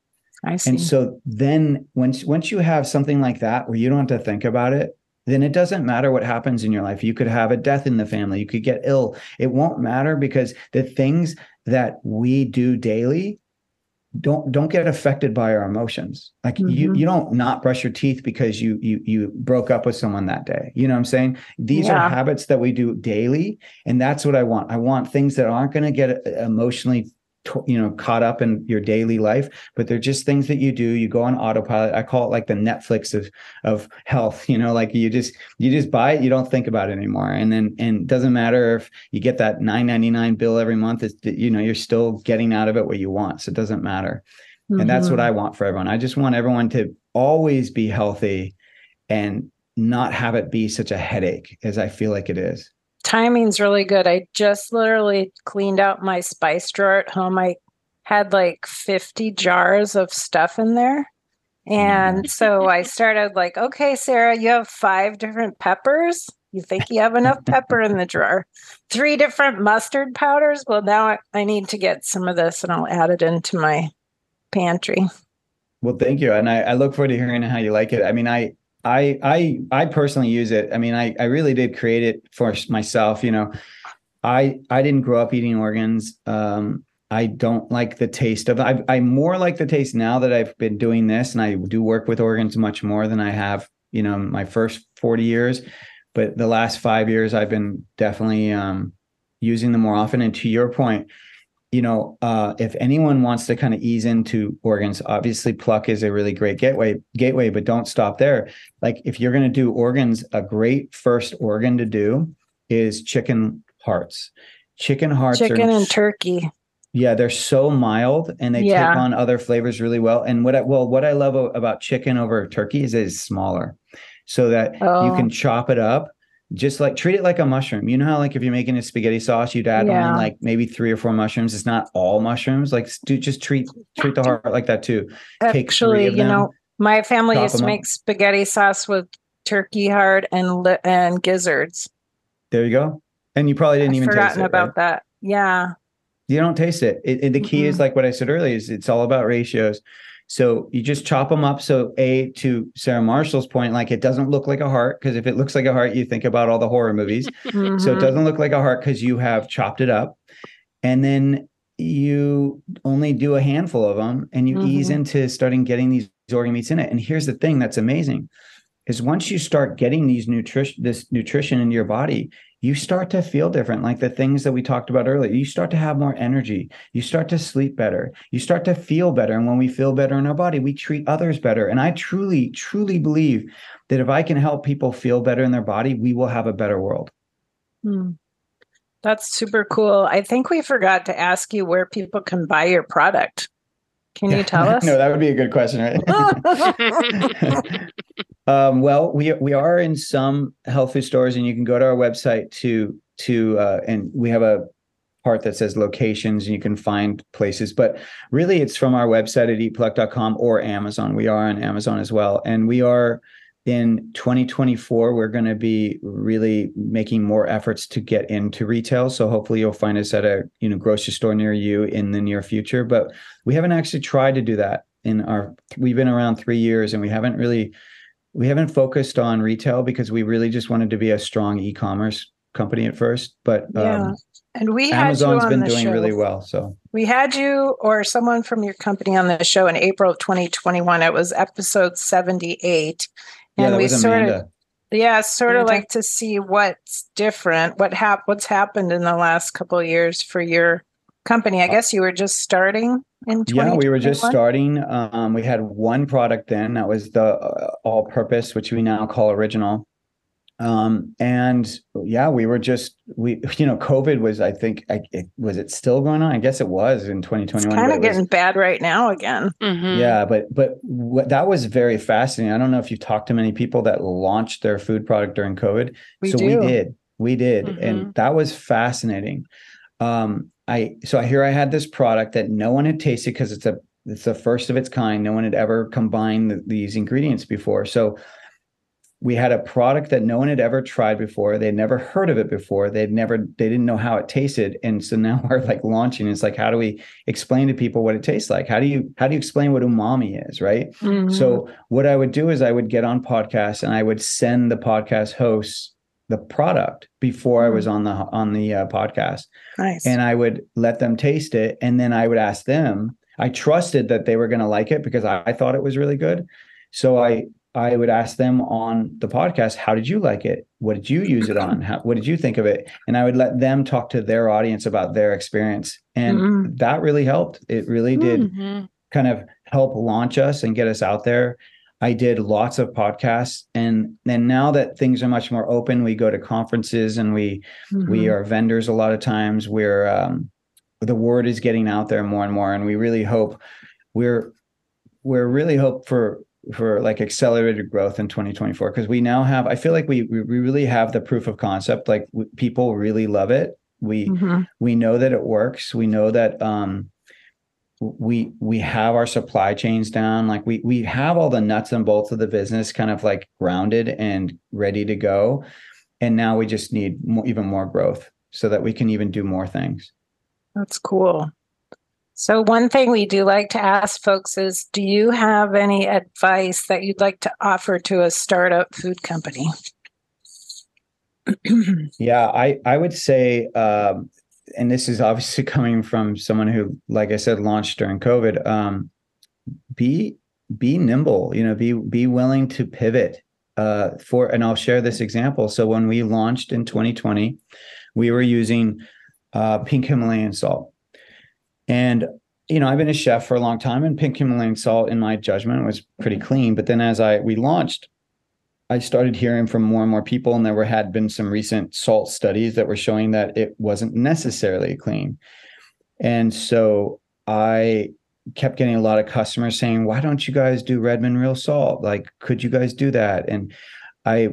I see.
And so then once once you have something like that where you don't have to think about it, then it doesn't matter what happens in your life. You could have a death in the family, you could get ill. It won't matter because the things that we do daily don't don't get affected by our emotions. Like you
Mhm.
you don't not brush your teeth because you you you broke up with someone that day. You know what I'm saying? These
Yeah.
are habits that we do daily and that's what I want. I want things that aren't going to get emotionally you know caught up in your daily life but they're just things that you do. You go on autopilot. I call it like the netflix of of health you know like you just you just buy it. You don't think about it anymore. And then and it doesn't matter if you get that 999 bill every month it's you know you're still getting out of it what you want. So it doesn't matter. And that's what
Mhm.
i want for everyone. I just want everyone to always be healthy and not have it be such a headache as i feel like it is
timing's really good. I just literally cleaned out my spice drawer at home. I had like 50 jars of stuff in there. And mm. so I started like, okay, Sarah, you have five different peppers. You think you have enough pepper in the drawer? Three different mustard powders. Well, now I, I need to get some of this and I'll add it into my pantry.
Well, thank you, and I, I look forward to hearing how you like it. I mean, I I I I personally use it. I mean, I I really did create it for myself. You know, I I didn't grow up eating organs. Um, I don't like the taste of. I I more like the taste now that I've been doing this, and I do work with organs much more than I have. You know, my first forty years, but the last five years, I've been definitely um, using them more often. And to your point, you know, uh, if anyone wants to kind of ease into organs, obviously pluck is a really great gateway. Gateway, but don't stop there. Like if you're going to do organs, a great first organ to do is chicken hearts. Chicken hearts
Chicken
are
and turkey.
yeah, they're so mild and they
Yeah.
take on other flavors really well. And what I well, what I love about chicken over turkey is it's smaller, so that you
Oh.
can chop it up. Just like treat it like a mushroom. You know how like if you're making a spaghetti sauce, you'd add
Yeah.
on like maybe three or four mushrooms. It's not all mushrooms. Like do just treat treat the heart like that too.
Actually, you
them,
know, my family used to
them up.
make spaghetti sauce with turkey heart and li- and gizzards.
There you go. And you probably didn't
I've
even taste
forgotten
it.
about
right?
that. Yeah.
You don't taste it. it, it- the key is
Mm-mm.
like what I said earlier is it's all about ratios. So you just chop them up. So a to Sarah Marshall's point, like it doesn't look like a heart because if it looks like a heart, you think about all the horror movies. So it
Mhm.
doesn't look like a heart because you have chopped it up, and then you only do a handful of them, and you ease
Mhm.
into starting getting these organ meats in it. And here's the thing that's amazing: is once you start getting these nutrition this nutrition into your body you start to feel different like the things that we talked about earlier you start to have more energy you start to sleep better you start to feel better and when we feel better in our body we treat others better and i truly truly believe that if i can help people feel better in their body we will have a better world
Hmm. That's super cool. I think we forgot to ask you where people can buy your product. Can you tell us?
no that would be a good question right um, well we we are in some health food stores and you can go to our website to to uh, and we have a part that says locations and you can find places but really it's from our website at eatpluck.com or amazon. We are on amazon as well. And we are in 2024 we're going to be really making more efforts to get into retail. So hopefully you'll find us at a you know grocery store near you in the near future but we haven't actually tried to do that in our we've been around 3 years and we haven't really we haven't focused on retail because we really just wanted to be a strong e-commerce company at first but
yeah.
um,
and we had
amazon's
you on
been
the
doing
show.
really well so
We had you or someone from your company on the show in April of 2021. It was episode 78.
yeah
And
that
we
was
sort of yeah, sort of
Amanda.
like to see what's different, what hap- what's happened in the last couple of years for your company. I guess you were just starting in
Yeah, we were just starting. Um, we had one product then that was the uh, all purpose, which we now call original. Um, and yeah, we were just we you know, COVID was I think I, it, was it still going on? I guess it was in
It's
2021.
kind of
it was-
getting bad right now again.
Mhm.
yeah, but but what that was very fascinating. I don't know if you've talked to many people that launched their food product during COVID.
We
so
do.
we did. We did.
Mhm.
And that was fascinating. Um, I so here I had this product that no one had tasted because it's a it's the first of its kind. No one had ever combined th- these ingredients before. So we had a product that no one had ever tried before. They'd never heard of it before. They'd never they didn't know how it tasted. And so now we're like launching. It's like, how do we explain to people what it tastes like? How do you how do you explain what umami is, right?
Mhm.
So what I would do is I would get on podcasts and I would send the podcast hosts the product before I was on the on the uh, podcast,
nice.
and I would let them taste it, and then I would ask them. I trusted that they were going to like it because I, I thought it was really good. So I I would ask them on the podcast, "How did you like it? What did you use it on? How, what did you think of it?" And I would let them talk to their audience about their experience, and
Mhm.
that really helped. It really did
Mhm.
kind of help launch us and get us out there. I did lots of podcasts and then now that things are much more open, we go to conferences and we we
Mhm.
are vendors a lot of times. We're um, the word is getting out there more and more, and we really hope we're we're really hope for for like accelerated growth in 2024 because we now have I feel like we we we really have the proof of concept like w- people really love it. We
Mhm.
we know that it works we know that um we we have our supply chains down like we we have all the nuts and bolts of the business kind of like grounded and ready to go and now we just need more, even more growth so that we can even do more things
That's cool. So, one thing we do like to ask folks is Do you have any advice that you'd like to offer to a startup food company?
yeah i i would say um and this is obviously coming from someone who like i said launched during covid um be be nimble you know be be willing to pivot uh for and i'll share this example. So when we launched in 2020 we were using uh pink himalayan salt. And you know i've been a chef for a long time and pink himalayan salt in my judgment was pretty clean. But then as i we launched I started hearing from more and more people, and there had been some recent salt studies that were showing that it wasn't necessarily clean. And so I kept getting a lot of customers saying, "Why don't you guys do Redmond real salt? Like, could you guys do that?" And I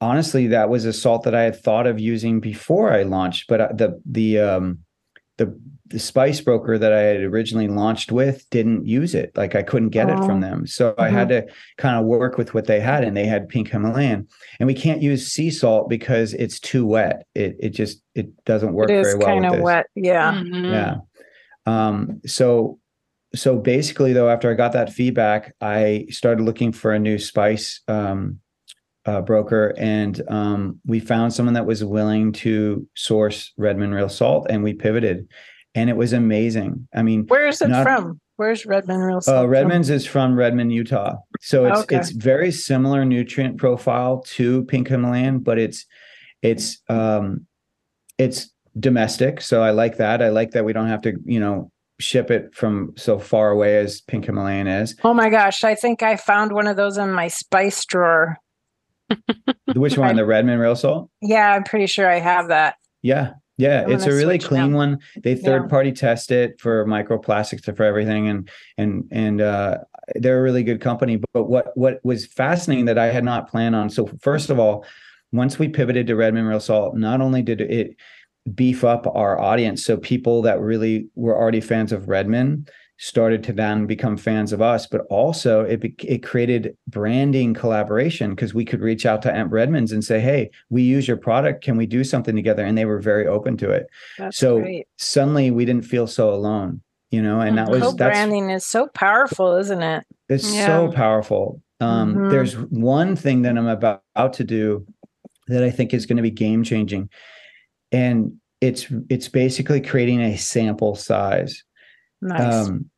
honestly, that was a salt that I had thought of using before I launched, but uh, the the um, the the spice broker that I had originally launched with didn't use it. Like I couldn't get it
Oh.
from them. So I had to kind of work with what they had and they had pink Himalayan. And we can't use sea salt because it's too wet. It it just it doesn't work
It is
very well.
kind of wet. Yeah.
Mhm.
Yeah. Um, so so basically though, after I got that feedback, I started looking for a new spice um uh, broker and um, we found someone that was willing to source Redmond real salt and we pivoted and it was amazing. I mean,
Where is it
Not-
from? Where's Redmond Real Salt?
Uh,
from?
Redmond's is from Redmond, Utah. So it's
Okay.
it's very similar nutrient profile to pink Himalayan, but it's it's um it's domestic. So I like that. I like that we don't have to, you know, ship it from so far away as pink Himalayan is.
Oh my gosh, I think I found one of those in my spice drawer.
Which one? The Redmond Real Salt?
Yeah, I'm pretty sure I have that.
Yeah. Yeah, it's a really clean
now.
one. They third party test it for microplastics and for everything, and and and uh, they're a really good company. But what what was fascinating that I had not planned on. So first of all, once we pivoted to Redmond Real Salt, not only did it beef up our audience, so people that really were already fans of Redmond started to then become fans of us, but also it it created branding collaboration because we could reach out to Aunt Redmonds and say, "Hey, we use your product. Can we do something together?" And they were very open to it.
That's
So
great.
suddenly we didn't feel so alone, you know, and that was that's
Co-branding is so powerful, isn't it?
it's
Yeah.
so powerful. Um,
Mhm.
There's one thing that I'm about, about to do that I think is going to be game changing, and it's it's basically creating a sample size.
Nice.
Um,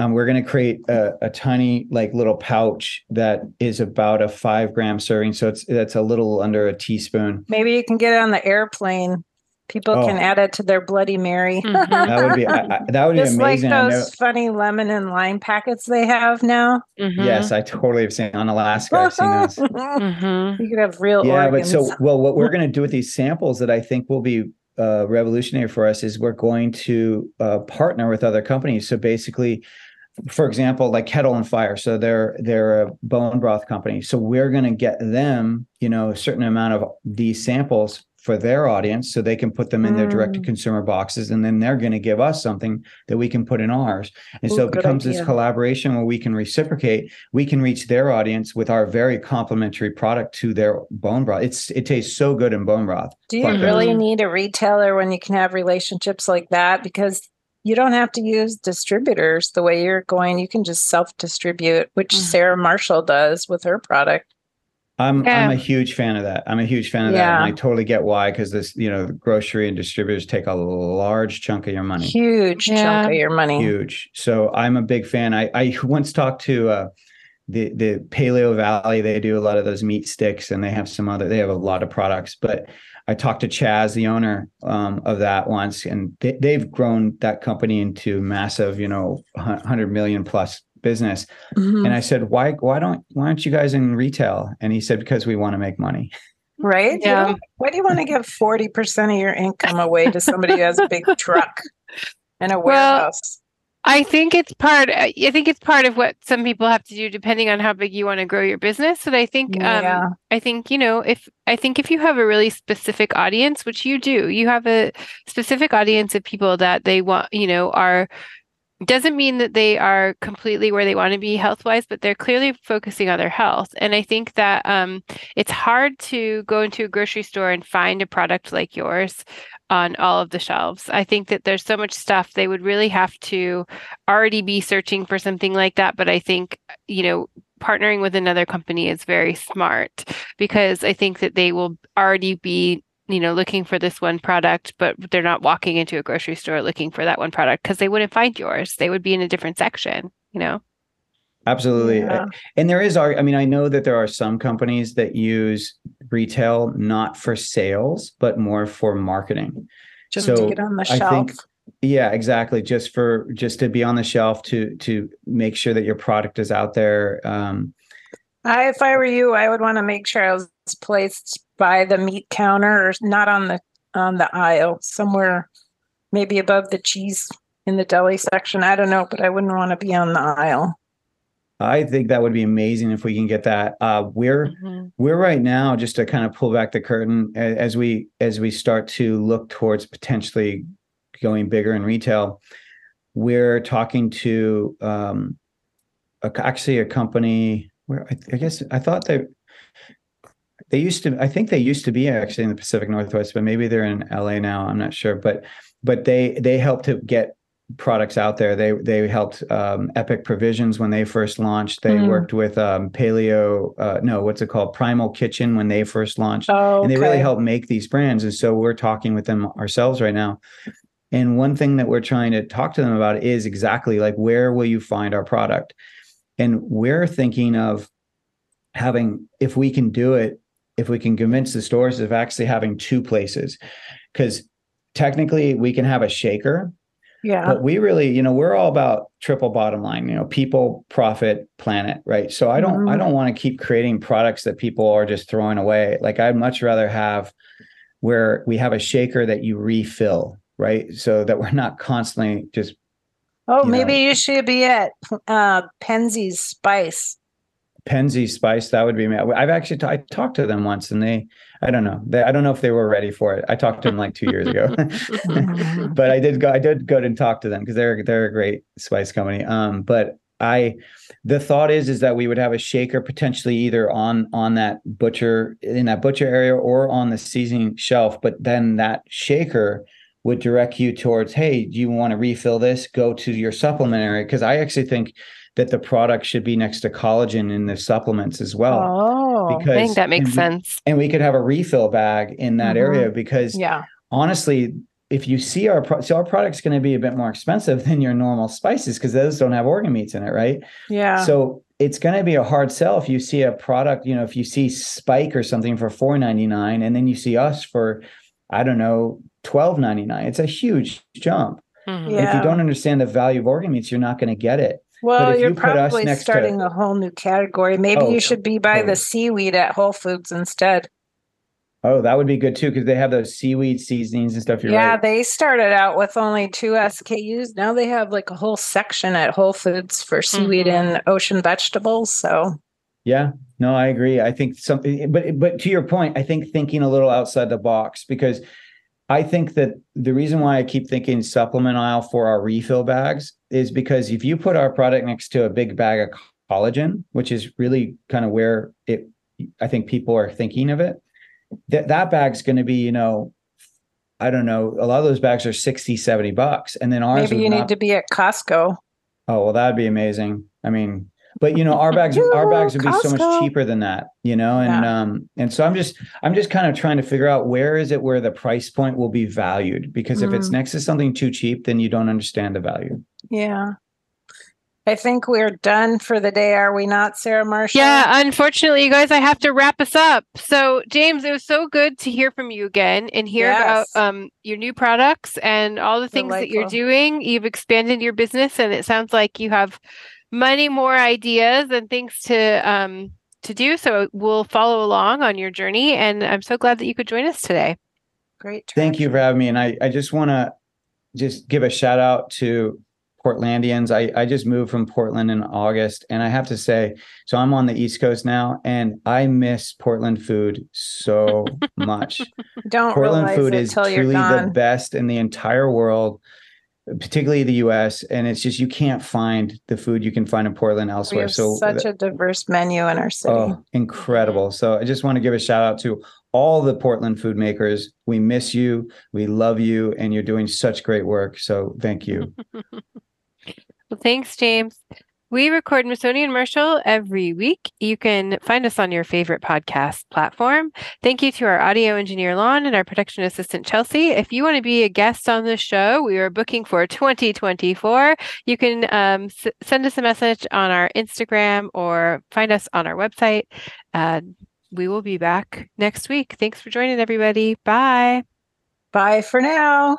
um, we're going to create a, a tiny like little pouch that is about a five gram serving, so it's that's a little under a teaspoon.
Maybe you can get it on the airplane. People
Oh.
can add it to their Bloody Mary.
Mhm.
That would be I, I, that would be
Just like
amazing. I know-
those funny lemon and lime packets they have now.
Mhm.
Yes, I totally have seen on Alaska. I've seen those.
Mhm.
you could have real
yeah
organs.
but so well what we're going to do with these samples that i think will be uh, revolutionary for us is we're going to uh, partner with other companies so basically for example like kettle and fire so they're they're a bone broth company so we're going to get them you know a certain amount of these samples for their audience so they can put them in their direct to
Mm.
consumer boxes and then they're going to give us something that we can put in ours and
Ooh,
so it
good
becomes this collaboration where we can reciprocate we can reach their audience with our very complementary product to their bone broth it's it tastes so good in bone broth
Do you
Fuck it.
really need a retailer when you can have relationships like that? Because you don't have to use distributors the way you're going. You can just self distribute, which
Mhm.
Sarah Marshall does with her product.
i'm
Yeah.
i'm a huge fan of that i'm a huge fan of that and i totally get why because this you know grocery and distributors take a large chunk of your money
Huge
Yeah.
chunk of your money.
huge. So I'm a big fan. I I once talked to uh, the the Paleo Valley. They do a lot of those meat sticks, and they have some other. They have a lot of products. But I talked to Chaz, the owner um, of that once, and they, they've grown that company into massive, you know, hundred million plus business.
Mhm.
And I said, why why don't why aren't you guys in retail? And he said, because we want to make money.
right?
Yeah.
Why do you want to give 40% of your income away to somebody who has a big truck and a
Well,
warehouse?
I think it's part. I think it's part of what some people have to do, depending on how big you want to grow your business. And I think,
Yeah.
um, I think you know, if I think if you have a really specific audience, which you do, you have a specific audience of people that they want, you know, are doesn't mean that they are completely where they want to be health wise, but they're clearly focusing on their health. And I think that um, it's hard to go into a grocery store and find a product like yours on all of the shelves. I think that there's so much stuff they would really have to already be searching for something like that. But I think, you know, partnering with another company is very smart because I think that they will already be you know looking for this one product but they're not walking into a grocery store looking for that one product because they wouldn't find yours they would be in a different section you know
Absolutely.
Yeah.
And there is, I mean, I know that there are some companies that use retail not for sales, but more for marketing.
Just
so
to get on the
I
shelf.
think- Yeah, exactly. Just for just to be on the shelf to to make sure that your product is out there. Um,
I, if I were you, I would want to make sure I was placed by the meat counter or not on the on the aisle, somewhere maybe above the cheese in the deli section. I don't know, but I wouldn't want to be on the aisle.
I think that would be amazing if we can get that. Uh, we're we're right now just to kind of pull back the curtain as we as we start to look towards potentially going bigger in retail. We're talking to um, a, actually a company where I, I guess I thought they they used to I think they used to be actually in the Pacific Northwest, but maybe they're in LA now. I'm not sure, but but they they helped to get products out there. They they helped um, Epic Provisions when they first launched. They
Mm.
worked with um, Paleo, uh, no, what's it called, Primal Kitchen when they first launched,
Oh,
and they really helped make these brands. And so we're talking with them ourselves right now. And one thing that we're trying to talk to them about is exactly like where will you find our product? And we're thinking of having, if we can do it, if we can convince the stores of actually having two places, because technically we can have a shaker.
Yeah.
But we really, you know, we're all about triple bottom line, you know, people, profit, planet, right? So I don't, mm-hmm. I don't want to keep creating products that people are just throwing away. Like I'd much rather have where we have a shaker that you refill, right? So that we're not constantly just.
Oh, you maybe know, you should be at uh, Penzeys Spice.
Penzeys Spice, that would be me. I've actually t- I talked to them once, and they, I don't know, they, I don't know if they were ready for it. I talked to them like two years ago, but I did go, I did go and talk to them because they're they're a great spice company. Um, but I, the thought is is that we would have a shaker potentially either on on that butcher in that butcher area or on the seasoning shelf, but then that shaker would direct you towards, hey, do you want to refill this? Go to your supplement area because I actually think that the product should be next to collagen in the supplements as well.
Oh, because I think that makes
and
sense.
We, and we could have a refill bag in that mm-hmm. area because
yeah.
honestly, if you see our pro- so our product's going to be a bit more expensive than your normal spices because those don't have organ meats in it, right?
Yeah.
So it's going to be a hard sell if you see a product, you know, if you see Spike or something for four ninety nine, and then you see us for, I don't know, twelve ninety nine. It's a huge jump. Mm-hmm. Yeah. If you don't understand the value of organ meats, you're not going to get it.
Well, you're you probably starting to, a whole new category. Maybe oh, you should be by oh. the seaweed at Whole Foods instead.
Oh, that would be good too because they have those seaweed seasonings and stuff. You're
yeah,
right.
they started out with only two SKUs. Now they have like a whole section at Whole Foods for seaweed mm-hmm. and ocean vegetables. So,
yeah, no, I agree. I think something, but but to your point, I think thinking a little outside the box because I think that the reason why I keep thinking supplement aisle for our refill bags is because if you put our product next to a big bag of collagen, which is really kind of where it, I think people are thinking of it, that that bag's going to be, you know, I don't know, a lot of those bags are 60, 70 bucks. And then ours
maybe you
not,
need to be at Costco.
Oh, well, that'd be amazing. I mean, but you know our bags our bags would be Costco. so much cheaper than that you know and yeah. um and so i'm just i'm just kind of trying to figure out where is it where the price point will be valued because mm. if it's mm. next to something too cheap then you don't understand the value
yeah I think we're done for the day, are we not, Sarah Marshall?
Yeah, unfortunately, you guys, I have to wrap us up. So, James, it was so good to hear from you again and hear yes. about um, your new products and all the things Delightful. that you're doing. You've expanded your business, and it sounds like you have many more ideas and things to um, to do. So we'll follow along on your journey. And I'm so glad that you could join us today.
Great.
Thank you for having me. And I, I just want to just give a shout out to Portlandians. I, I just moved from Portland in August. And I have to say, so I'm on the East Coast now and I miss Portland food so much.
Don't
Portland food
is
truly the best in the entire world particularly the US and it's just you can't find the food you can find in Portland elsewhere so
such a diverse menu in our city oh,
incredible mm-hmm. so I just want to give a shout out to all the Portland food makers we miss you we love you and you're doing such great work so thank you
well thanks James we record Masoni and Marshall every week. You can find us on your favorite podcast platform. Thank you to our audio engineer, Lon, and our production assistant, Chelsea. If you want to be a guest on the show, we are booking for 2024. You can um, s- send us a message on our Instagram or find us on our website. Uh, we will be back next week. Thanks for joining, everybody. Bye.
Bye for now.